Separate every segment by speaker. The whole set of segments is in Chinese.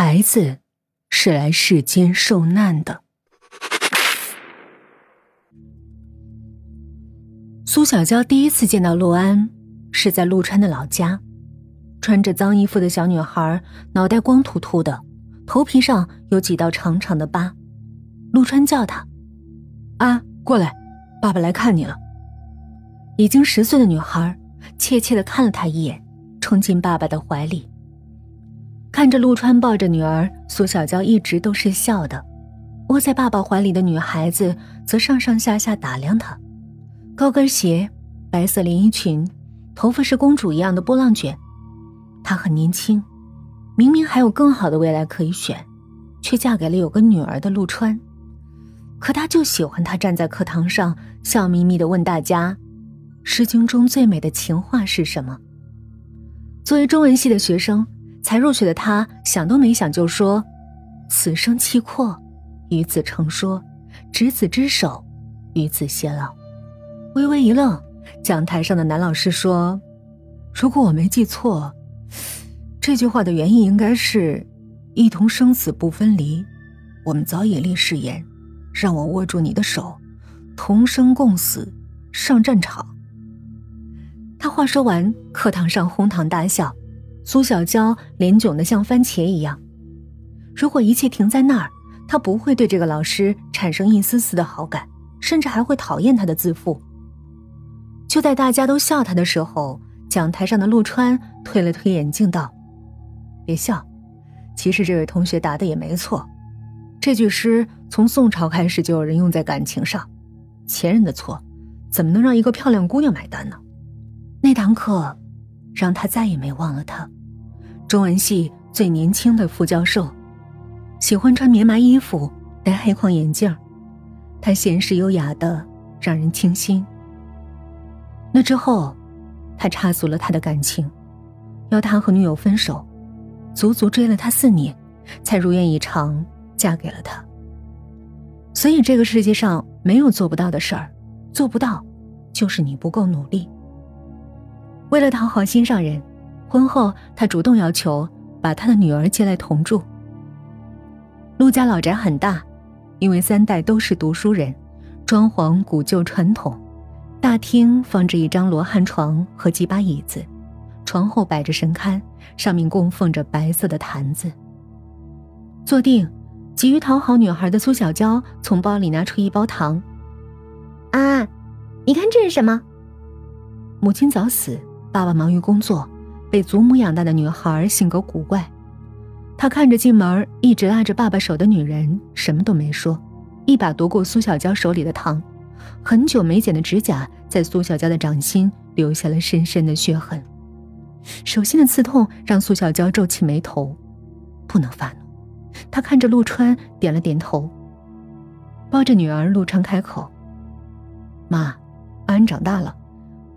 Speaker 1: 孩子是来世间受难的。苏小娇第一次见到陆安，是在陆川的老家。穿着脏衣服的小女孩，脑袋光秃秃的，头皮上有几道长长的疤。陆川叫她：“啊，过来，爸爸来看你了。”已经十岁的女孩怯怯的看了他一眼，冲进爸爸的怀里。看着陆川抱着女儿，苏小娇一直都是笑的。窝在爸爸怀里的女孩子则上上下下打量他，高跟鞋，白色连衣裙，头发是公主一样的波浪卷。她很年轻，明明还有更好的未来可以选，却嫁给了有个女儿的陆川。可她就喜欢他站在课堂上笑眯眯的问大家：“《诗经》中最美的情话是什么？”作为中文系的学生。才入学的他想都没想就说：“此生契阔，与子成说，执子之手，与子偕老。”微微一愣，讲台上的男老师说：“如果我没记错，这句话的原意应该是‘一同生死不分离’。我们早已立誓言，让我握住你的手，同生共死，上战场。”他话说完，课堂上哄堂大笑。苏小娇脸肿得像番茄一样。如果一切停在那儿，她不会对这个老师产生一丝丝的好感，甚至还会讨厌他的自负。就在大家都笑他的时候，讲台上的陆川推了推眼镜，道：“别笑，其实这位同学答的也没错。这句诗从宋朝开始就有人用在感情上，前人的错，怎么能让一个漂亮姑娘买单呢？”那堂课，让他再也没忘了他。中文系最年轻的副教授，喜欢穿棉麻衣服，戴黑框眼镜他闲适优雅的，让人倾心。那之后，他插足了他的感情，要他和女友分手，足足追了他四年，才如愿以偿嫁给了他。所以这个世界上没有做不到的事儿，做不到，就是你不够努力。为了讨好心上人。婚后，他主动要求把他的女儿接来同住。陆家老宅很大，因为三代都是读书人，装潢古旧传统。大厅放着一张罗汉床和几把椅子，床后摆着神龛，上面供奉着白色的坛子。坐定，急于讨好女孩的苏小娇从包里拿出一包糖。
Speaker 2: 啊，你看这是什么？
Speaker 1: 母亲早死，爸爸忙于工作。被祖母养大的女孩性格古怪，她看着进门一直拉着爸爸手的女人，什么都没说，一把夺过苏小娇手里的糖，很久没剪的指甲在苏小娇的掌心留下了深深的血痕，手心的刺痛让苏小娇皱起眉头，不能发怒。她看着陆川点了点头，抱着女儿，陆川开口：“妈，安安长大了，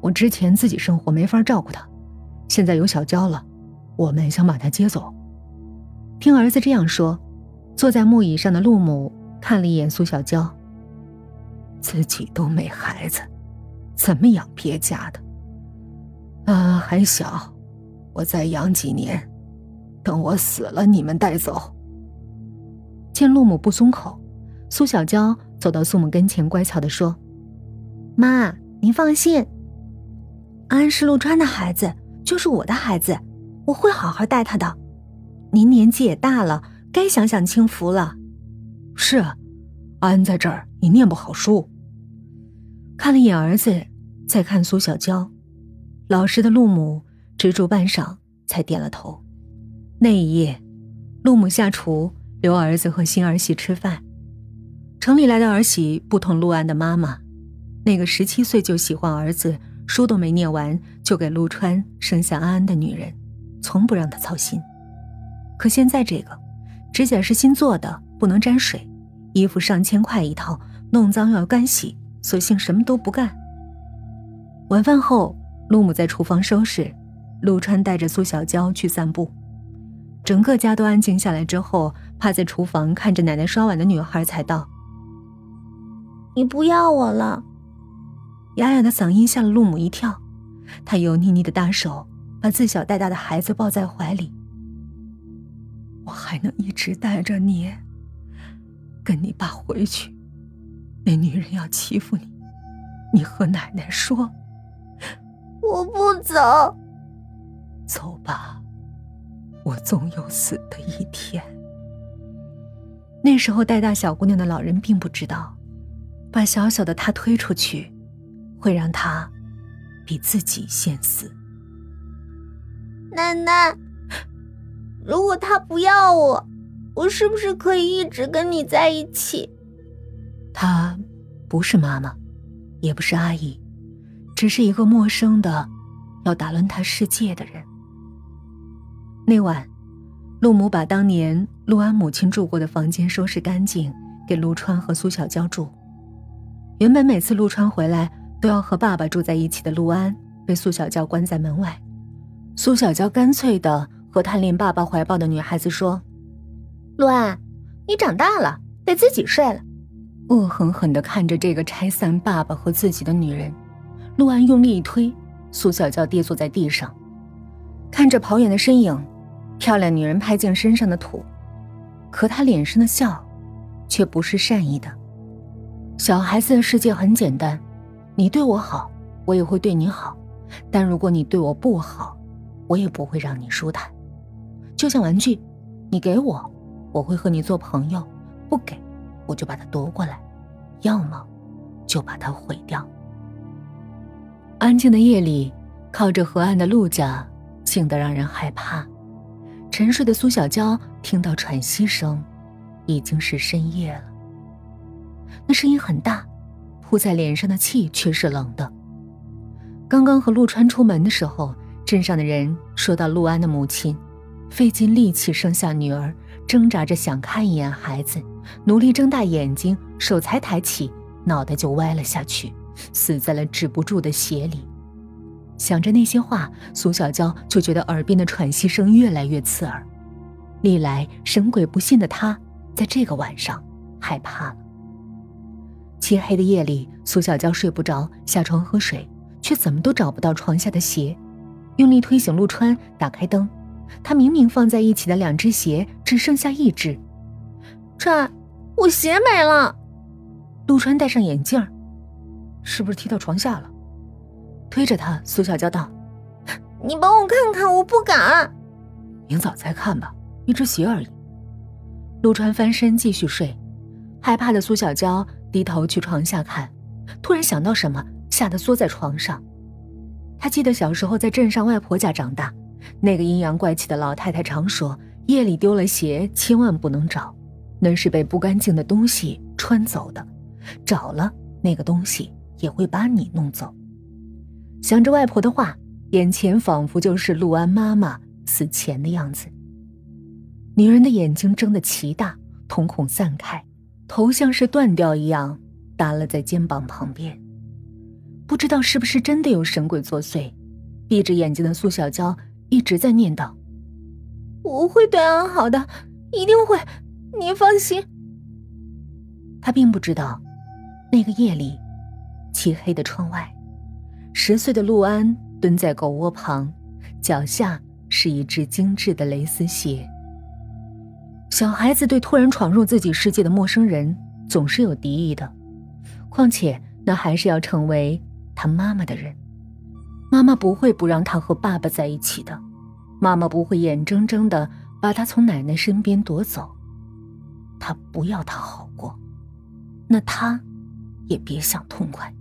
Speaker 1: 我之前自己生活没法照顾她。”现在有小娇了，我们想把她接走。听儿子这样说，坐在木椅上的陆母看了一眼苏小娇，自己都没孩子，怎么养别家的？啊，还小，我再养几年，等我死了你们带走。见陆母不松口，苏小娇走到苏母跟前，乖巧的说：“
Speaker 2: 妈，您放心，安是陆川的孩子。”就是我的孩子，我会好好带他的。您年纪也大了，该享享清福了。
Speaker 1: 是啊，安在这儿也念不好书。看了一眼儿子，再看苏小娇，老实的陆母执着半晌，才点了头。那一夜，陆母下厨留儿子和新儿媳吃饭。城里来的儿媳不同陆安的妈妈，那个十七岁就喜欢儿子。书都没念完，就给陆川生下安安的女人，从不让他操心。可现在这个，指甲是新做的，不能沾水；衣服上千块一套，弄脏要干洗，索性什么都不干。晚饭后，陆母在厨房收拾，陆川带着苏小娇去散步。整个家都安静下来之后，趴在厨房看着奶奶刷碗的女孩才道：“
Speaker 2: 你不要我了。”
Speaker 1: 哑哑的嗓音吓了陆母一跳，他油腻腻的大手把自小带大的孩子抱在怀里。我还能一直带着你，跟你爸回去。那女人要欺负你，你和奶奶说。
Speaker 2: 我不走。
Speaker 1: 走吧，我总有死的一天。那时候带大小姑娘的老人并不知道，把小小的她推出去，会让她比自己先死。
Speaker 2: 奶奶，如果他不要我，我是不是可以一直跟你在一起？
Speaker 1: 他不是妈妈，也不是阿姨，只是一个陌生的、要打乱他世界的人。那晚，陆母把当年陆安母亲住过的房间收拾干净，给陆川和苏小娇住。原本每次陆川回来都要和爸爸住在一起的陆安，被苏小娇关在门外。苏小娇干脆的和贪恋爸爸怀抱的女孩子说：“
Speaker 2: 陆安，你长大了，得自己睡了。”
Speaker 1: 恶狠狠地看着这个拆散爸爸和自己的女人，陆安用力一推，苏小娇跌坐在地上，看着跑远的身影，漂亮女人拍进身上的土，可她脸上的笑，却不是善意的。小孩子的世界很简单，你对我好，我也会对你好，但如果你对我不好，我也不会让你舒坦。就像玩具，你给我，我会和你做朋友；不给。我就把它夺过来，要么就把它毁掉。安静的夜里，靠着河岸的陆家静得让人害怕。沉睡的苏小娇听到喘息声，已经是深夜了。那声音很大，扑在脸上的气却是冷的。刚刚和陆川出门的时候，镇上的人说到陆安的母亲费尽力气生下女儿。挣扎着想看一眼孩子，努力睁大眼睛，手才抬起，脑袋就歪了下去，死在了止不住的血里。想着那些话，苏小娇就觉得耳边的喘息声越来越刺耳。历来神鬼不信的她，在这个晚上害怕了。漆黑的夜里，苏小娇睡不着，下床喝水，却怎么都找不到床下的鞋，用力推醒陆川，打开灯。他明明放在一起的两只鞋只剩下一只，
Speaker 2: 川，我鞋没了。
Speaker 1: 陆川戴上眼镜是不是踢到床下了？推着他，苏小娇道：“
Speaker 2: 你帮我看看，我不敢。
Speaker 1: 明早再看吧，一只鞋而已。”陆川翻身继续睡，害怕的苏小娇低头去床下看，突然想到什么，吓得缩在床上。他记得小时候在镇上外婆家长大。那个阴阳怪气的老太太常说：“夜里丢了鞋，千万不能找，那是被不干净的东西穿走的。找了，那个东西也会把你弄走。”想着外婆的话，眼前仿佛就是陆安妈妈死前的样子。女人的眼睛睁得奇大，瞳孔散开，头像是断掉一样耷拉在肩膀旁边。不知道是不是真的有神鬼作祟，闭着眼睛的苏小娇。一直在念叨：“
Speaker 2: 我会对安好的，一定会，你放心。”
Speaker 1: 他并不知道，那个夜里，漆黑的窗外，十岁的陆安蹲在狗窝旁，脚下是一只精致的蕾丝鞋。小孩子对突然闯入自己世界的陌生人总是有敌意的，况且那还是要成为他妈妈的人。妈妈不会不让他和爸爸在一起的，妈妈不会眼睁睁的把他从奶奶身边夺走。他不要他好过，那他，也别想痛快。